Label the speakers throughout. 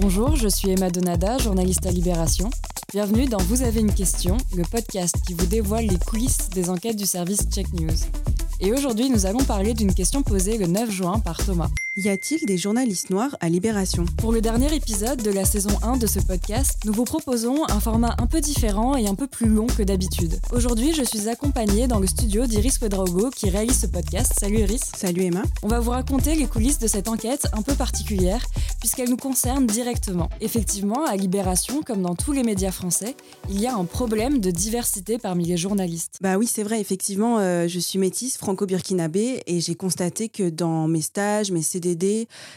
Speaker 1: Bonjour, je suis Emma Donada, journaliste à Libération. Bienvenue dans Vous avez une question, le podcast qui vous dévoile les coulisses des enquêtes du service Check News. Et aujourd'hui, nous allons parler d'une question posée le 9 juin par Thomas.
Speaker 2: Y a-t-il des journalistes noirs à Libération?
Speaker 1: Pour le dernier épisode de la saison 1 de ce podcast, nous vous proposons un format un peu différent et un peu plus long que d'habitude. Aujourd'hui, je suis accompagnée dans le studio d'Iris Wedraogo qui réalise ce podcast. Salut Iris.
Speaker 2: Salut Emma.
Speaker 1: On va vous raconter les coulisses de cette enquête un peu particulière puisqu'elle nous concerne directement. Effectivement, à Libération, comme dans tous les médias français, il y a un problème de diversité parmi les journalistes.
Speaker 2: Bah oui, c'est vrai, effectivement, euh, je suis métisse franco-burkinabé et j'ai constaté que dans mes stages, mes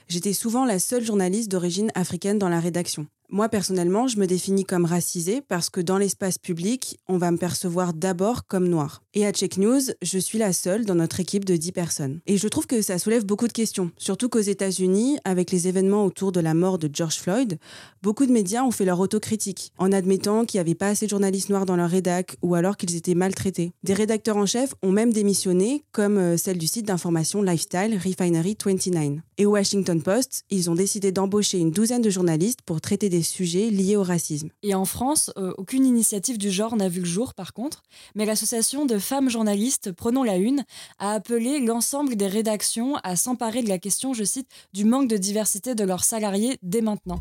Speaker 2: J'étais souvent la seule journaliste d'origine africaine dans la rédaction. Moi, personnellement, je me définis comme racisée parce que dans l'espace public, on va me percevoir d'abord comme noire. Et à Check News, je suis la seule dans notre équipe de 10 personnes. Et je trouve que ça soulève beaucoup de questions, surtout qu'aux États-Unis, avec les événements autour de la mort de George Floyd, beaucoup de médias ont fait leur autocritique en admettant qu'il n'y avait pas assez de journalistes noirs dans leur rédac ou alors qu'ils étaient maltraités. Des rédacteurs en chef ont même démissionné, comme euh, celle du site d'information Lifestyle Refinery 29. Et au Washington Post, ils ont décidé d'embaucher une douzaine de journalistes pour traiter des sujets liés au racisme.
Speaker 1: Et en France, euh, aucune initiative du genre n'a vu le jour par contre, mais l'association de femmes journalistes Prenons la Une a appelé l'ensemble des rédactions à s'emparer de la question, je cite, du manque de diversité de leurs salariés dès maintenant.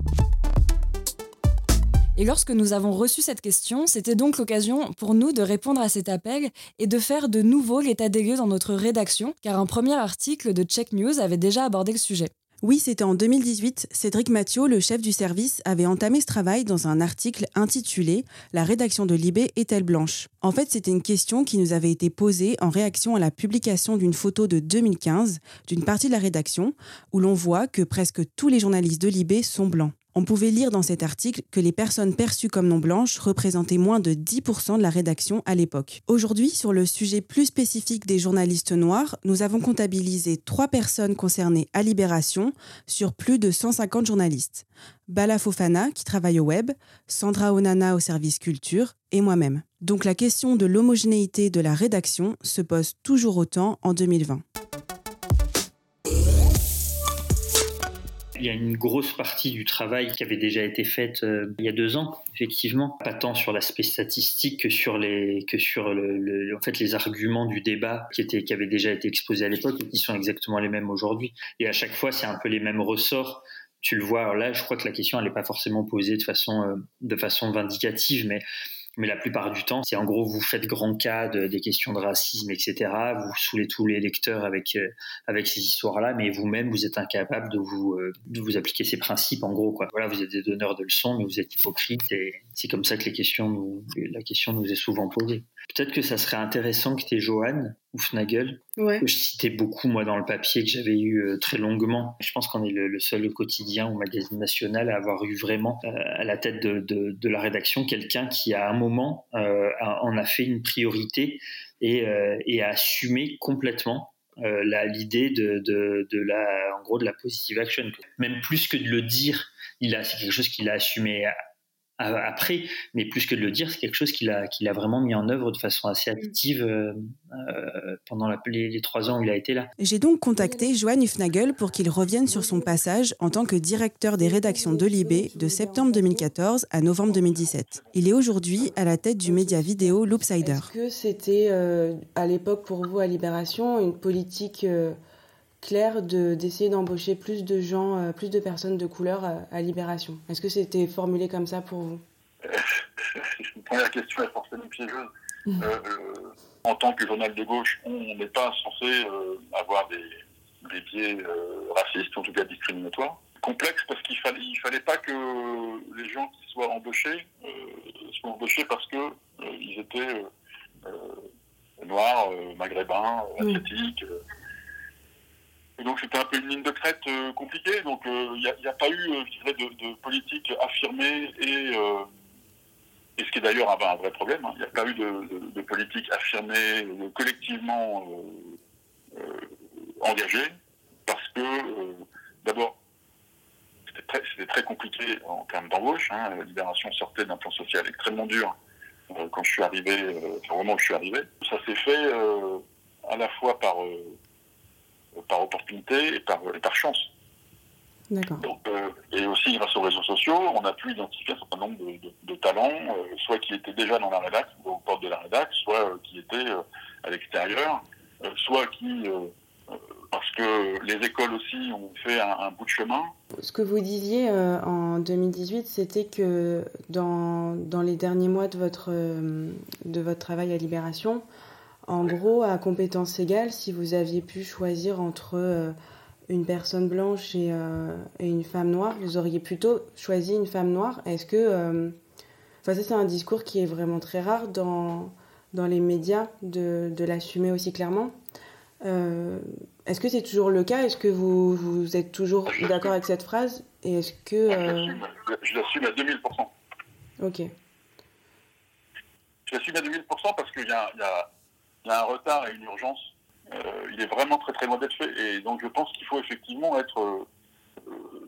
Speaker 1: Et lorsque nous avons reçu cette question, c'était donc l'occasion pour nous de répondre à cet appel et de faire de nouveau l'état des lieux dans notre rédaction, car un premier article de Check News avait déjà abordé le sujet.
Speaker 2: Oui, c'était en 2018. Cédric Mathieu, le chef du service, avait entamé ce travail dans un article intitulé La rédaction de Libé est-elle blanche? En fait, c'était une question qui nous avait été posée en réaction à la publication d'une photo de 2015 d'une partie de la rédaction où l'on voit que presque tous les journalistes de Libé sont blancs. On pouvait lire dans cet article que les personnes perçues comme non blanches représentaient moins de 10% de la rédaction à l'époque. Aujourd'hui, sur le sujet plus spécifique des journalistes noirs, nous avons comptabilisé trois personnes concernées à Libération sur plus de 150 journalistes. Bala Fofana, qui travaille au web, Sandra Onana au service culture, et moi-même. Donc la question de l'homogénéité de la rédaction se pose toujours autant en 2020.
Speaker 3: Il y a une grosse partie du travail qui avait déjà été faite euh, il y a deux ans, effectivement, pas tant sur l'aspect statistique que sur les que sur le, en fait les arguments du débat qui qui avaient déjà été exposés à l'époque et qui sont exactement les mêmes aujourd'hui. Et à chaque fois, c'est un peu les mêmes ressorts tu le vois. là, je crois que la question, n'est pas forcément posée de façon, euh, de façon vindicative, mais mais la plupart du temps, c'est en gros, vous faites grand cas des questions de racisme, etc. Vous saoulez tous les lecteurs avec, euh, avec ces histoires-là, mais vous-même, vous êtes incapable de vous, euh, de vous appliquer ces principes, en gros, quoi. Voilà, vous êtes des donneurs de leçons, mais vous êtes hypocrite et c'est comme ça que la question nous est souvent posée. Peut-être que ça serait intéressant que tu aies Johan ou Fnagel,
Speaker 2: ouais.
Speaker 3: que je citais beaucoup moi dans le papier que j'avais eu euh, très longuement. Je pense qu'on est le, seul quotidien ou magazine national à avoir eu vraiment euh, à la tête de, de, de la rédaction quelqu'un qui à un moment euh, en a fait une priorité et, et a assumé complètement l'idée de, de, de, la en gros de la positive action. Même plus que de le dire, il a c'est quelque chose qu'il a assumé après, mais plus que de le dire, c'est quelque chose qu'il a, qu'il a vraiment mis en œuvre de façon assez mm. active euh, euh, pendant les, trois ans où il a été là.
Speaker 2: J'ai donc contacté Johan Hufnagel pour qu'il revienne sur son passage en tant que directeur des rédactions de Libé de septembre 2014 à novembre 2017. Il est aujourd'hui à la tête du média vidéo Loopsider.
Speaker 4: Est-ce que c'était euh, à l'époque pour vous à Libération une politique clair d'essayer d'embaucher plus de gens, euh, plus de personnes de couleur à, Libération Est-ce que c'était formulé comme ça pour vous?
Speaker 5: Une première question est forcément piégeuse. Mmh. Euh, euh, en tant que journal de gauche, on n'est pas censé avoir des, des biais racistes, en tout cas discriminatoires. Complexe parce qu'il fallait, il fallait pas que les gens qui soient embauchés soient embauchés parce que ils étaient noirs, maghrébins, asiatiques donc c'était un peu une ligne de crête euh, compliquée. Donc il euh, n'y a, pas eu, euh, je dirais, de, politique affirmée et, et ce qui est d'ailleurs un, vrai problème. Il hein. n'y a pas eu de, politique affirmée, collectivement engagée, parce que d'abord c'était très, compliqué en termes d'embauche. Hein. La Libération sortait d'un plan social extrêmement dur quand je suis arrivé, au moment où je suis arrivé. Ça s'est fait à la fois par par opportunité et par, chance.
Speaker 4: D'accord.
Speaker 6: Euh, et aussi, grâce aux réseaux sociaux, on a pu identifier un certain nombre de, talents, euh, soit qui étaient déjà dans la rédaction, aux portes de la rédaction, soit qui étaient à l'extérieur, soit qui parce que les écoles aussi ont fait un, bout de chemin.
Speaker 4: Ce que vous disiez euh, en 2018, c'était que dans, dans, les derniers mois de votre, euh, de votre travail à Libération, en gros, à compétences égales, si vous aviez pu choisir entre euh, une personne blanche et, et, une femme noire, vous auriez plutôt choisi une femme noire. Est-ce que... Enfin, ça, c'est un discours qui est vraiment très rare dans, dans les médias de, de l'assumer aussi clairement. Euh, est-ce que c'est toujours le cas? Est-ce que vous, vous, êtes toujours d'accord avec cette phrase? Et est-ce que euh,
Speaker 6: je l'assume à 2000%
Speaker 4: Ok.
Speaker 6: Je l'assume à 2000 parce qu'il y, y, y a, un retard et une urgence. Euh, il est vraiment très très loin d'être fait, et donc je pense qu'il faut effectivement être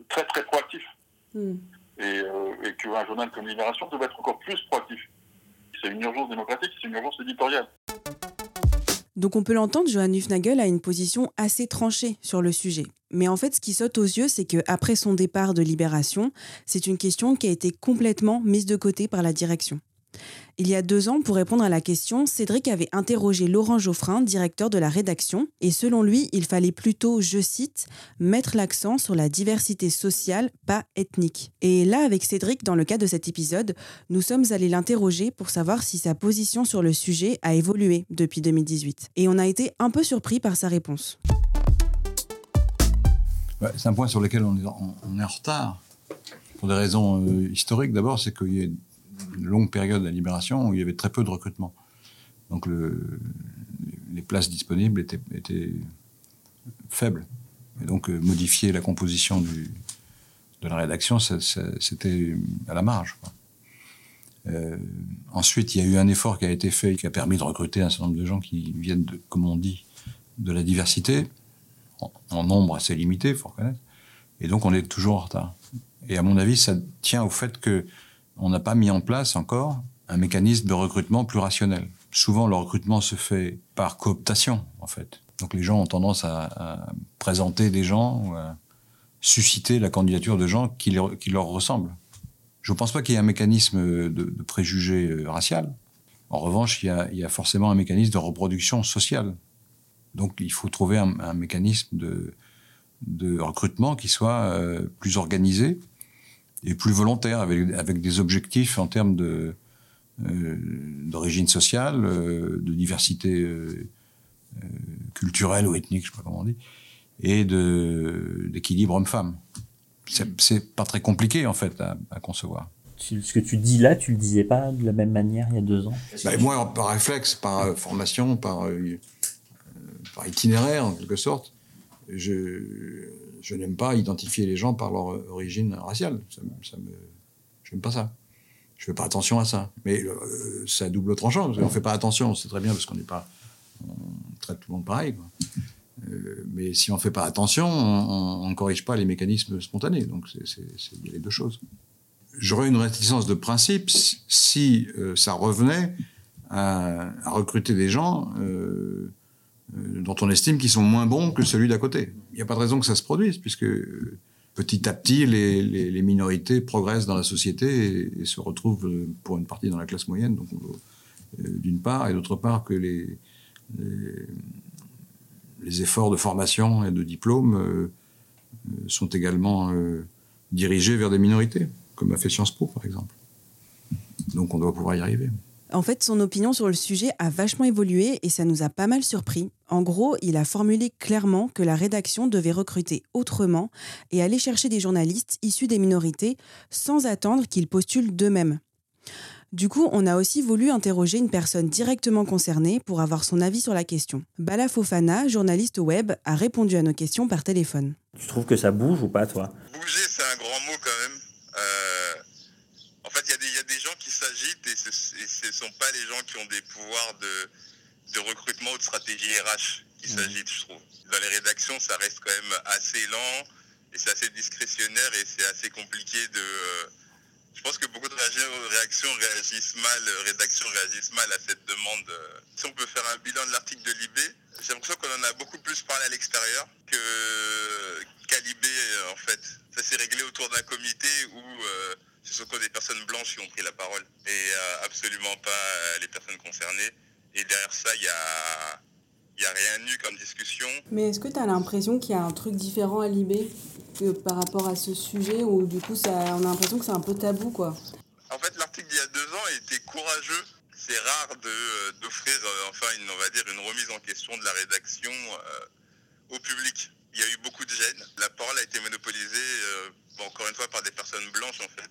Speaker 6: très très proactif. Hmm. Et, et qu'un journal comme Libération doit être encore plus proactif. C'est une urgence démocratique, c'est une urgence éditoriale.
Speaker 2: Donc on peut l'entendre, Johann Hufnagel a une position assez tranchée sur le sujet. Mais en fait, ce qui saute aux yeux, c'est qu'après son départ de Libération, c'est une question qui a été complètement mise de côté par la direction. Il y a deux ans, pour répondre à la question, Cédric avait interrogé Laurent Geoffrin, directeur de la rédaction, et selon lui, il fallait plutôt, je cite, mettre l'accent sur la diversité sociale, pas ethnique. Et là, avec Cédric, dans le cas de cet épisode, nous sommes allés l'interroger pour savoir si sa position sur le sujet a évolué depuis 2018. Et on a été un peu surpris par sa réponse.
Speaker 7: c'est un point sur lequel on est en, retard. Pour des raisons euh, historiques, d'abord, c'est qu'il y a une longue période de la libération où il y avait très peu de recrutement. Donc les places disponibles étaient, faibles. Et donc euh, modifier la composition de la rédaction, c'était à la marge. Euh, ensuite, il y a eu un effort qui a été fait qui a permis de recruter un certain nombre de gens qui viennent, comme on dit, de la diversité, en, en nombre assez limité, il faut reconnaître. Et donc on est toujours en retard. Et à mon avis, ça tient au fait que on n'a pas mis en place encore un mécanisme de recrutement plus rationnel. Souvent, le recrutement se fait par cooptation, en fait. Donc les gens ont tendance à, présenter des gens ou à susciter la candidature de gens qui, leur ressemblent. Je ne pense pas qu'il y ait un mécanisme de, préjugé euh, racial. En revanche, il y, a, forcément un mécanisme de reproduction sociale. Donc il faut trouver un, mécanisme de, recrutement qui soit euh, plus organisé, et plus volontaire, avec, avec des objectifs en termes de euh, d'origine sociale, euh, de diversité euh, culturelle ou ethnique, je sais pas comment on dit, et de d'équilibre homme-femme. C'est pas très compliqué en fait à, concevoir.
Speaker 3: Ce que tu dis là, tu le disais pas de la même manière il y a deux ans?
Speaker 7: Bah, Moi, par réflexe, par formation, par, par itinéraire en quelque sorte, je, je n'aime pas identifier les gens par leur origine raciale. Ça, je n'aime pas ça. Je fais pas attention à ça. Mais euh, c'est à double tranchant. On fait pas attention, c'est très bien parce qu'on n'est pas, on traite tout le monde pareil. Euh, mais si on fait pas attention, on, ne corrige pas les mécanismes spontanés. Donc c'est les deux choses. J'aurais une réticence de principe si euh, ça revenait à, recruter des gens euh, euh, dont on estime qu'ils sont moins bons que celui d'à côté. Il n'y a pas de raison que ça se produise, puisque euh, petit à petit, les, minorités progressent dans la société et, se retrouvent euh, pour une partie dans la classe moyenne, donc d'une part, et d'autre part que les, les, efforts de formation et de diplôme sont également dirigés vers des minorités, comme a fait Sciences Po, par exemple. Donc on doit pouvoir y arriver.
Speaker 2: En fait, son opinion sur le sujet a vachement évolué et ça nous a pas mal surpris. En gros, il a formulé clairement que la rédaction devait recruter autrement et aller chercher des journalistes issus des minorités sans attendre qu'ils postulent d'eux-mêmes. Du coup, on a aussi voulu interroger une personne directement concernée pour avoir son avis sur la question. Bala Fofana, journaliste web, a répondu à nos questions par téléphone.
Speaker 3: Tu trouves que ça bouge ou pas, toi?
Speaker 6: Bouger, c'est un grand mot quand même. Euh, en fait, il y, a des gens et ce ne sont pas les gens qui ont des pouvoirs de, de recrutement ou de stratégie RH qui mmh. s'agitent, je trouve. Dans les rédactions, ça reste quand même assez lent et c'est assez discrétionnaire et c'est assez compliqué de, Je pense que beaucoup de réactions réagissent mal, rédactions réagissent mal à cette demande. Si on peut faire un bilan de l'article de Libé, j'ai l'impression qu'on en a beaucoup plus parlé à l'extérieur que qu'à Libé en fait. Ça s'est réglé autour d'un comité où euh, ce sont que des personnes blanches qui ont pris la parole et euh, absolument pas euh, les personnes concernées. Et derrière ça, il y a, y a rien eu comme discussion.
Speaker 4: Mais est-ce que tu as l'impression qu'il y a un truc différent à Libé que par rapport à ce sujet ou du coup ça, on a l'impression que c'est un peu tabou quoi?
Speaker 6: En fait, l'article d'il y a deux ans était courageux. C'est rare d'offrir, enfin, une, on va dire, une remise en question de la rédaction au public. Il y a eu beaucoup de gêne. La parole a été monopolisée, encore une fois, par des personnes blanches en fait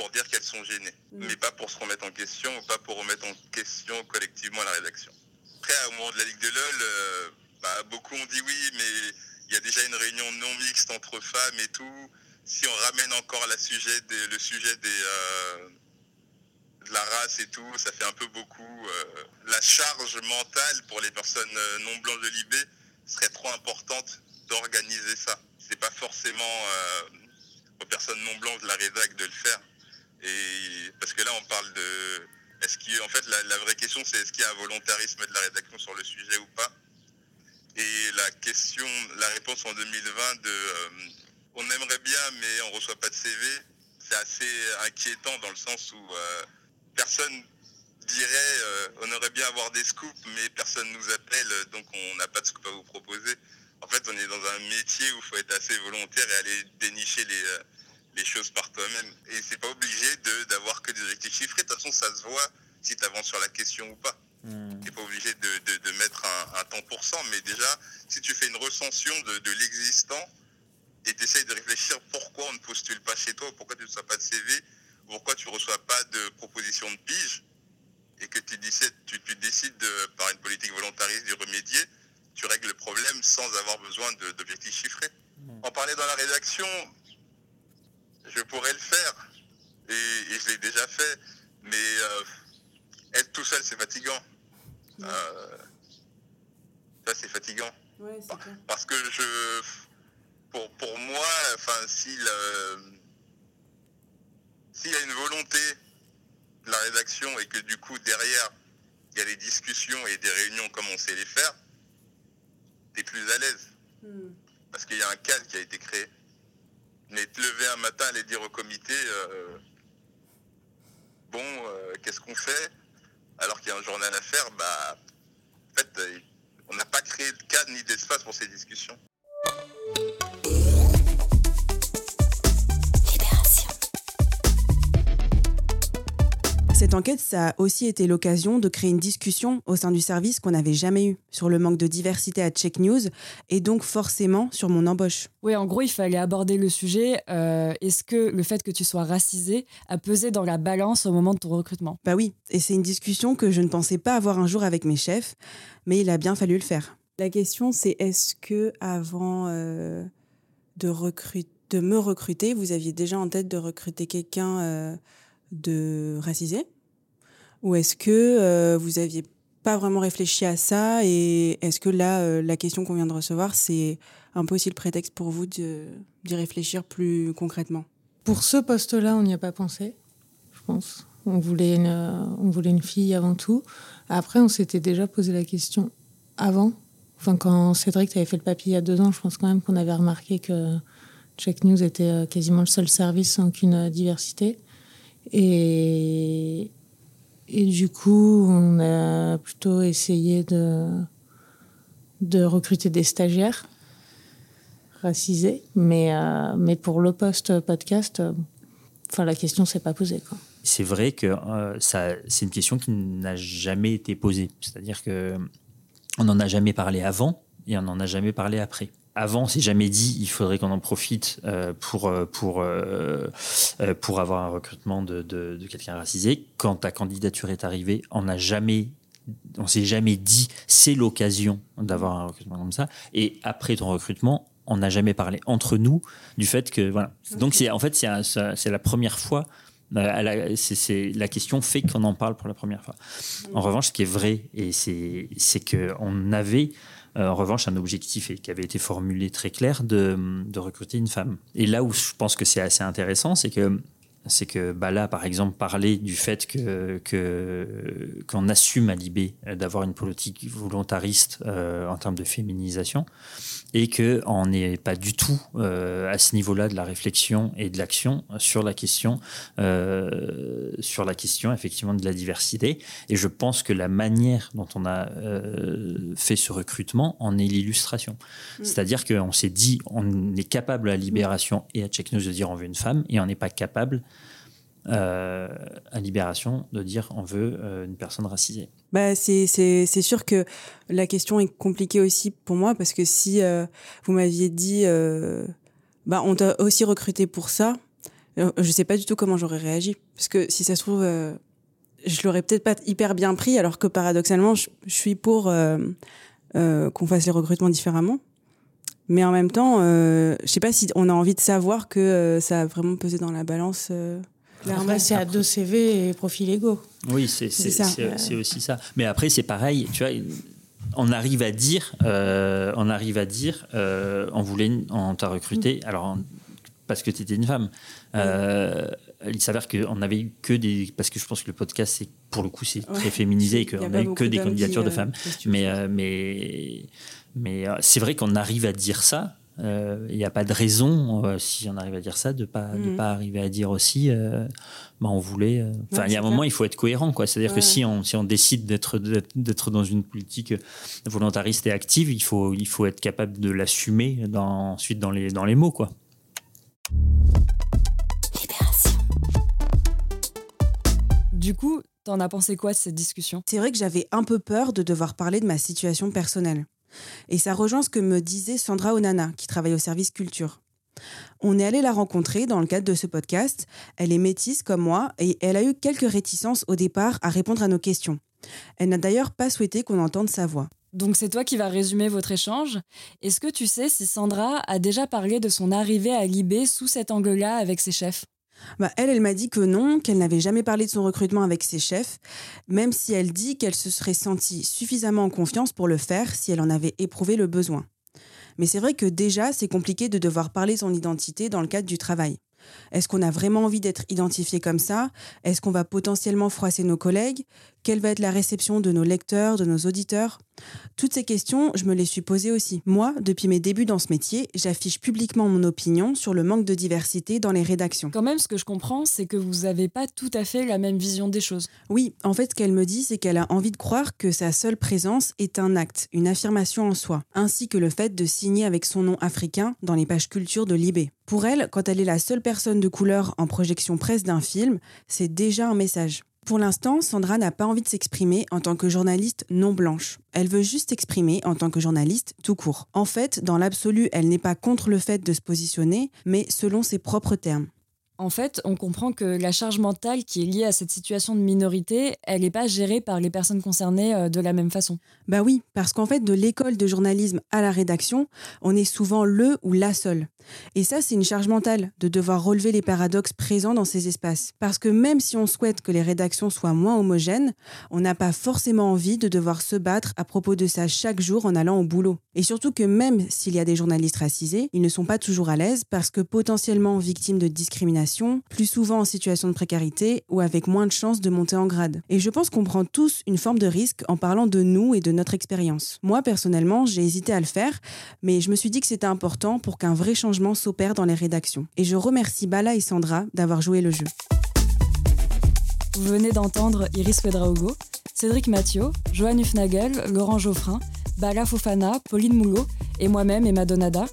Speaker 6: pour dire qu'elles sont gênées, mm. mais pas pour se remettre en question, pas pour remettre en question collectivement la rédaction. Après, au moment de la Ligue de LOL, euh, bah, beaucoup ont dit oui, mais il y a déjà une réunion non mixte entre femmes et tout. Si on ramène encore la sujet le sujet des, euh, de la race et tout, ça fait un peu beaucoup. Euh, la charge mentale pour les personnes non blanches de l'IB serait trop importante d'organiser ça. C'est pas forcément aux personnes non blanches de la rédac de le faire. Et parce que là, on parle de. Est-ce qu'il, en fait, la, vraie question, c'est est-ce qu'il y a un volontarisme de la rédaction sur le sujet ou pas? Et la question, la réponse en 2020 de euh, on aimerait bien, mais on reçoit pas de CV, c'est assez inquiétant dans le sens où euh, personne dirait euh, on aimerait bien avoir des scoops, mais personne nous appelle, donc on n'a pas de scoop à vous proposer. En fait, on est dans un métier où il faut être assez volontaire et aller dénicher les les choses par toi-même. Et c'est pas obligé d'avoir que des objectifs chiffrés. De toute façon, ça se voit si tu avances sur la question ou pas. Tu n'es pas obligé de, de, mettre un, temps pour cent, mais déjà, si tu fais une recension de, de l'existant et tu essayes de réfléchir pourquoi on ne postule pas chez toi, pourquoi tu ne reçois pas de CV, pourquoi tu ne reçois pas de proposition de pige, et que tu, décides, tu, tu décides de, par une politique volontariste d'y remédier, tu règles le problème sans avoir besoin d'objectifs chiffrés. Hmm. En parler dans la rédaction, je pourrais le faire. Et, je l'ai déjà fait. Mais euh, être tout seul, c'est fatigant. Euh, ça, c'est fatigant. Parce que je. Pour, pour moi, enfin, s'il s'il y a une volonté de la rédaction et que du coup, derrière, il y a des discussions et des réunions comme on sait les faire, tu es plus à l'aise. Hmm. Parce qu'il y a un cadre qui a été créé. Mais te lever un matin, aller dire au comité, euh, bon, euh, qu'est-ce qu'on fait Alors qu'il y a un journal à faire, bah, en fait, euh, on n'a pas créé de cadre ni d'espace pour ces discussions.
Speaker 2: Cette enquête, ça a aussi été l'occasion de créer une discussion au sein du service qu'on n'avait jamais eu sur le manque de diversité à Check News et donc forcément sur mon embauche.
Speaker 1: Oui, en gros, il fallait aborder le sujet. Euh, est-ce que le fait que tu sois racisé a pesé dans la balance au moment de ton recrutement?
Speaker 2: Bah oui, et c'est une discussion que je ne pensais pas avoir un jour avec mes chefs, mais il a bien fallu le faire.
Speaker 4: La question, c'est est-ce que avant euh, de, recruter, de me recruter, vous aviez déjà en tête de recruter quelqu'un euh, de racisé Ou est-ce que euh, vous aviez pas vraiment réfléchi à ça et est-ce que là, euh, la question qu'on vient de recevoir, c'est un peu aussi le prétexte pour vous d'y réfléchir plus concrètement?
Speaker 8: Pour ce poste-là, on n'y a pas pensé, je pense. On voulait, une, on voulait une fille avant tout. Après, on s'était déjà posé la question avant. Enfin, quand Cédric avait fait le papier il y a deux ans, je pense quand même qu'on avait remarqué que Check News était euh, quasiment le seul service sans aucune diversité. Et, et du coup, on a plutôt essayé de, de recruter des stagiaires racisés. Mais, euh, mais pour le poste podcast, enfin, la question ne s'est pas posée.
Speaker 3: C'est vrai que euh, c'est une question qui n'a jamais été posée. C'est-à-dire que on n'en a jamais parlé avant et on n'en a jamais parlé après avant, c'est jamais dit, il faudrait qu'on en profite euh, pour, euh, pour, euh, pour avoir un recrutement de, de, quelqu'un racisé. Quand ta candidature est arrivée, on n'a jamais on s'est jamais dit c'est l'occasion d'avoir un recrutement comme ça. Et après ton recrutement, on n'a jamais parlé entre nous du fait que voilà. Donc c'est en fait c'est la première fois. c'est la question fait qu'on en parle pour la première fois. En revanche, ce qui est vrai et c'est c'est que on avait en revanche, un objectif qui avait été formulé très clair de, recruter une femme. Et là où je pense que c'est assez intéressant, c'est que c'est que bah là, par exemple, parler du fait que qu'on assume à Libé d'avoir une politique volontariste euh, en termes de féminisation et qu'on n'est pas du tout euh, à ce niveau-là de la réflexion et de l'action sur la question euh, sur la question effectivement de la diversité. Et je pense que la manière dont on a fait ce recrutement en est l'illustration. Mm. C'est-à-dire qu'on s'est dit on est capable à Libération et à Check News de dire on veut une femme et on n'est pas capable euh, à Libération de dire on veut euh, une personne racisée
Speaker 2: bah, c'est, sûr que la question est compliquée aussi pour moi parce que si euh, vous m'aviez dit bah, on t'a aussi recruté pour ça, je sais pas du tout comment j'aurais réagi. Parce que si ça se trouve, je l'aurais peut-être pas hyper bien pris alors que paradoxalement, je, suis pour qu'on fasse les recrutements différemment. Mais en même temps, je sais pas si on a envie de savoir que ça a vraiment pesé dans la balance.
Speaker 8: Après, c'est à deux CV et profil égaux.
Speaker 3: Oui, c'est aussi ça. Mais après, c'est pareil, tu vois, on arrive à dire, euh, on arrive à dire, euh, on voulait, on t'a recruté, mm. alors parce que tu étais une femme. Euh, il s'avère qu'on n'avait eu que des, parce que je pense que le podcast, c'est pour le coup, c'est très féminisé et qu'on n'a eu que des candidatures de femmes. Mais, mais, mais c'est vrai qu'on arrive à dire ça, il euh, n'y a pas de raison, euh, si on arrive à dire ça, de pas de mhm. pas arriver à dire aussi, euh, bah, on voulait. Enfin, il y a un moment, il faut être cohérent, quoi. C'est-à-dire que si on si on décide d'être d'être dans une politique volontariste et active, il faut il faut être capable de l'assumer dans, ensuite dans les dans les mots, quoi.
Speaker 1: Libération. Du coup, t'en as pensé quoi de cette discussion?
Speaker 2: C'est vrai que j'avais un peu peur de devoir parler de ma situation personnelle. Et ça rejoint ce que me disait Sandra Onana, qui travaille au service culture. On est allé la rencontrer dans le cadre de ce podcast. Elle est métisse comme moi et elle a eu quelques réticences au départ à répondre à nos questions. Elle n'a d'ailleurs pas souhaité qu'on entende sa voix.
Speaker 1: Donc c'est toi qui vas résumer votre échange. Est-ce que tu sais si Sandra a déjà parlé de son arrivée à Libé sous cet angle-là avec ses chefs?
Speaker 2: Bah, elle, elle m'a dit que non, qu'elle n'avait jamais parlé de son recrutement avec ses chefs, même si elle dit qu'elle se serait sentie suffisamment en confiance pour le faire si elle en avait éprouvé le besoin. Mais c'est vrai que déjà, c'est compliqué de devoir parler son identité dans le cadre du travail. Est-ce qu'on a vraiment envie d'être identifié comme ça? Est-ce qu'on va potentiellement froisser nos collègues? Quelle va être la réception de nos lecteurs, de nos auditeurs? Toutes ces questions, je me les suis posées aussi. Moi, depuis mes débuts dans ce métier, j'affiche publiquement mon opinion sur le manque de diversité dans les rédactions.
Speaker 1: Quand même, ce que je comprends, c'est que vous n'avez pas tout à fait la même vision des choses.
Speaker 2: Oui, en fait, ce qu'elle me dit, c'est qu'elle a envie de croire que sa seule présence est un acte, une affirmation en soi, ainsi que le fait de signer avec son nom africain dans les pages culture de Libé. Pour elle, quand elle est la seule personne de couleur en projection presse d'un film, c'est déjà un message. Pour l'instant, Sandra n'a pas envie de s'exprimer en tant que journaliste non blanche. Elle veut juste s'exprimer en tant que journaliste tout court. En fait, dans l'absolu, elle n'est pas contre le fait de se positionner, mais selon ses propres termes.
Speaker 1: En fait, on comprend que la charge mentale qui est liée à cette situation de minorité, elle n'est pas gérée par les personnes concernées euh, de la même façon.
Speaker 2: Bah oui, parce qu'en fait, de l'école de journalisme à la rédaction, on est souvent le ou la seule. Et ça, c'est une charge mentale de devoir relever les paradoxes présents dans ces espaces. Parce que même si on souhaite que les rédactions soient moins homogènes, on n'a pas forcément envie de devoir se battre à propos de ça chaque jour en allant au boulot. Et surtout que même s'il y a des journalistes racisés, ils ne sont pas toujours à l'aise parce que potentiellement victimes de discrimination, plus souvent en situation de précarité ou avec moins de chances de monter en grade. Et je pense qu'on prend tous une forme de risque en parlant de nous et de notre expérience. Moi, personnellement, j'ai hésité à le faire, mais je me suis dit que c'était important pour qu'un vrai changement s'opère dans les rédactions. Et je remercie Bala et Sandra d'avoir joué le jeu.
Speaker 1: Vous venez d'entendre Iris Wedraogo, Cédric Mathieu, Johan Hufnagel, Laurent Geoffrin, Bala Fofana, Pauline Moulot et moi-même Emma Donada.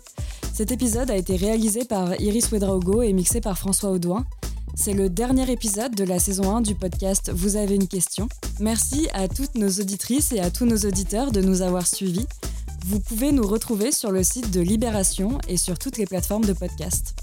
Speaker 1: Cet épisode a été réalisé par Iris Wedraogo et mixé par François Audouin. C'est le dernier épisode de la saison 1 du podcast Vous avez une question. Merci à toutes nos auditrices et à tous nos auditeurs de nous avoir suivis. Vous pouvez nous retrouver sur le site de Libération et sur toutes les plateformes de podcast.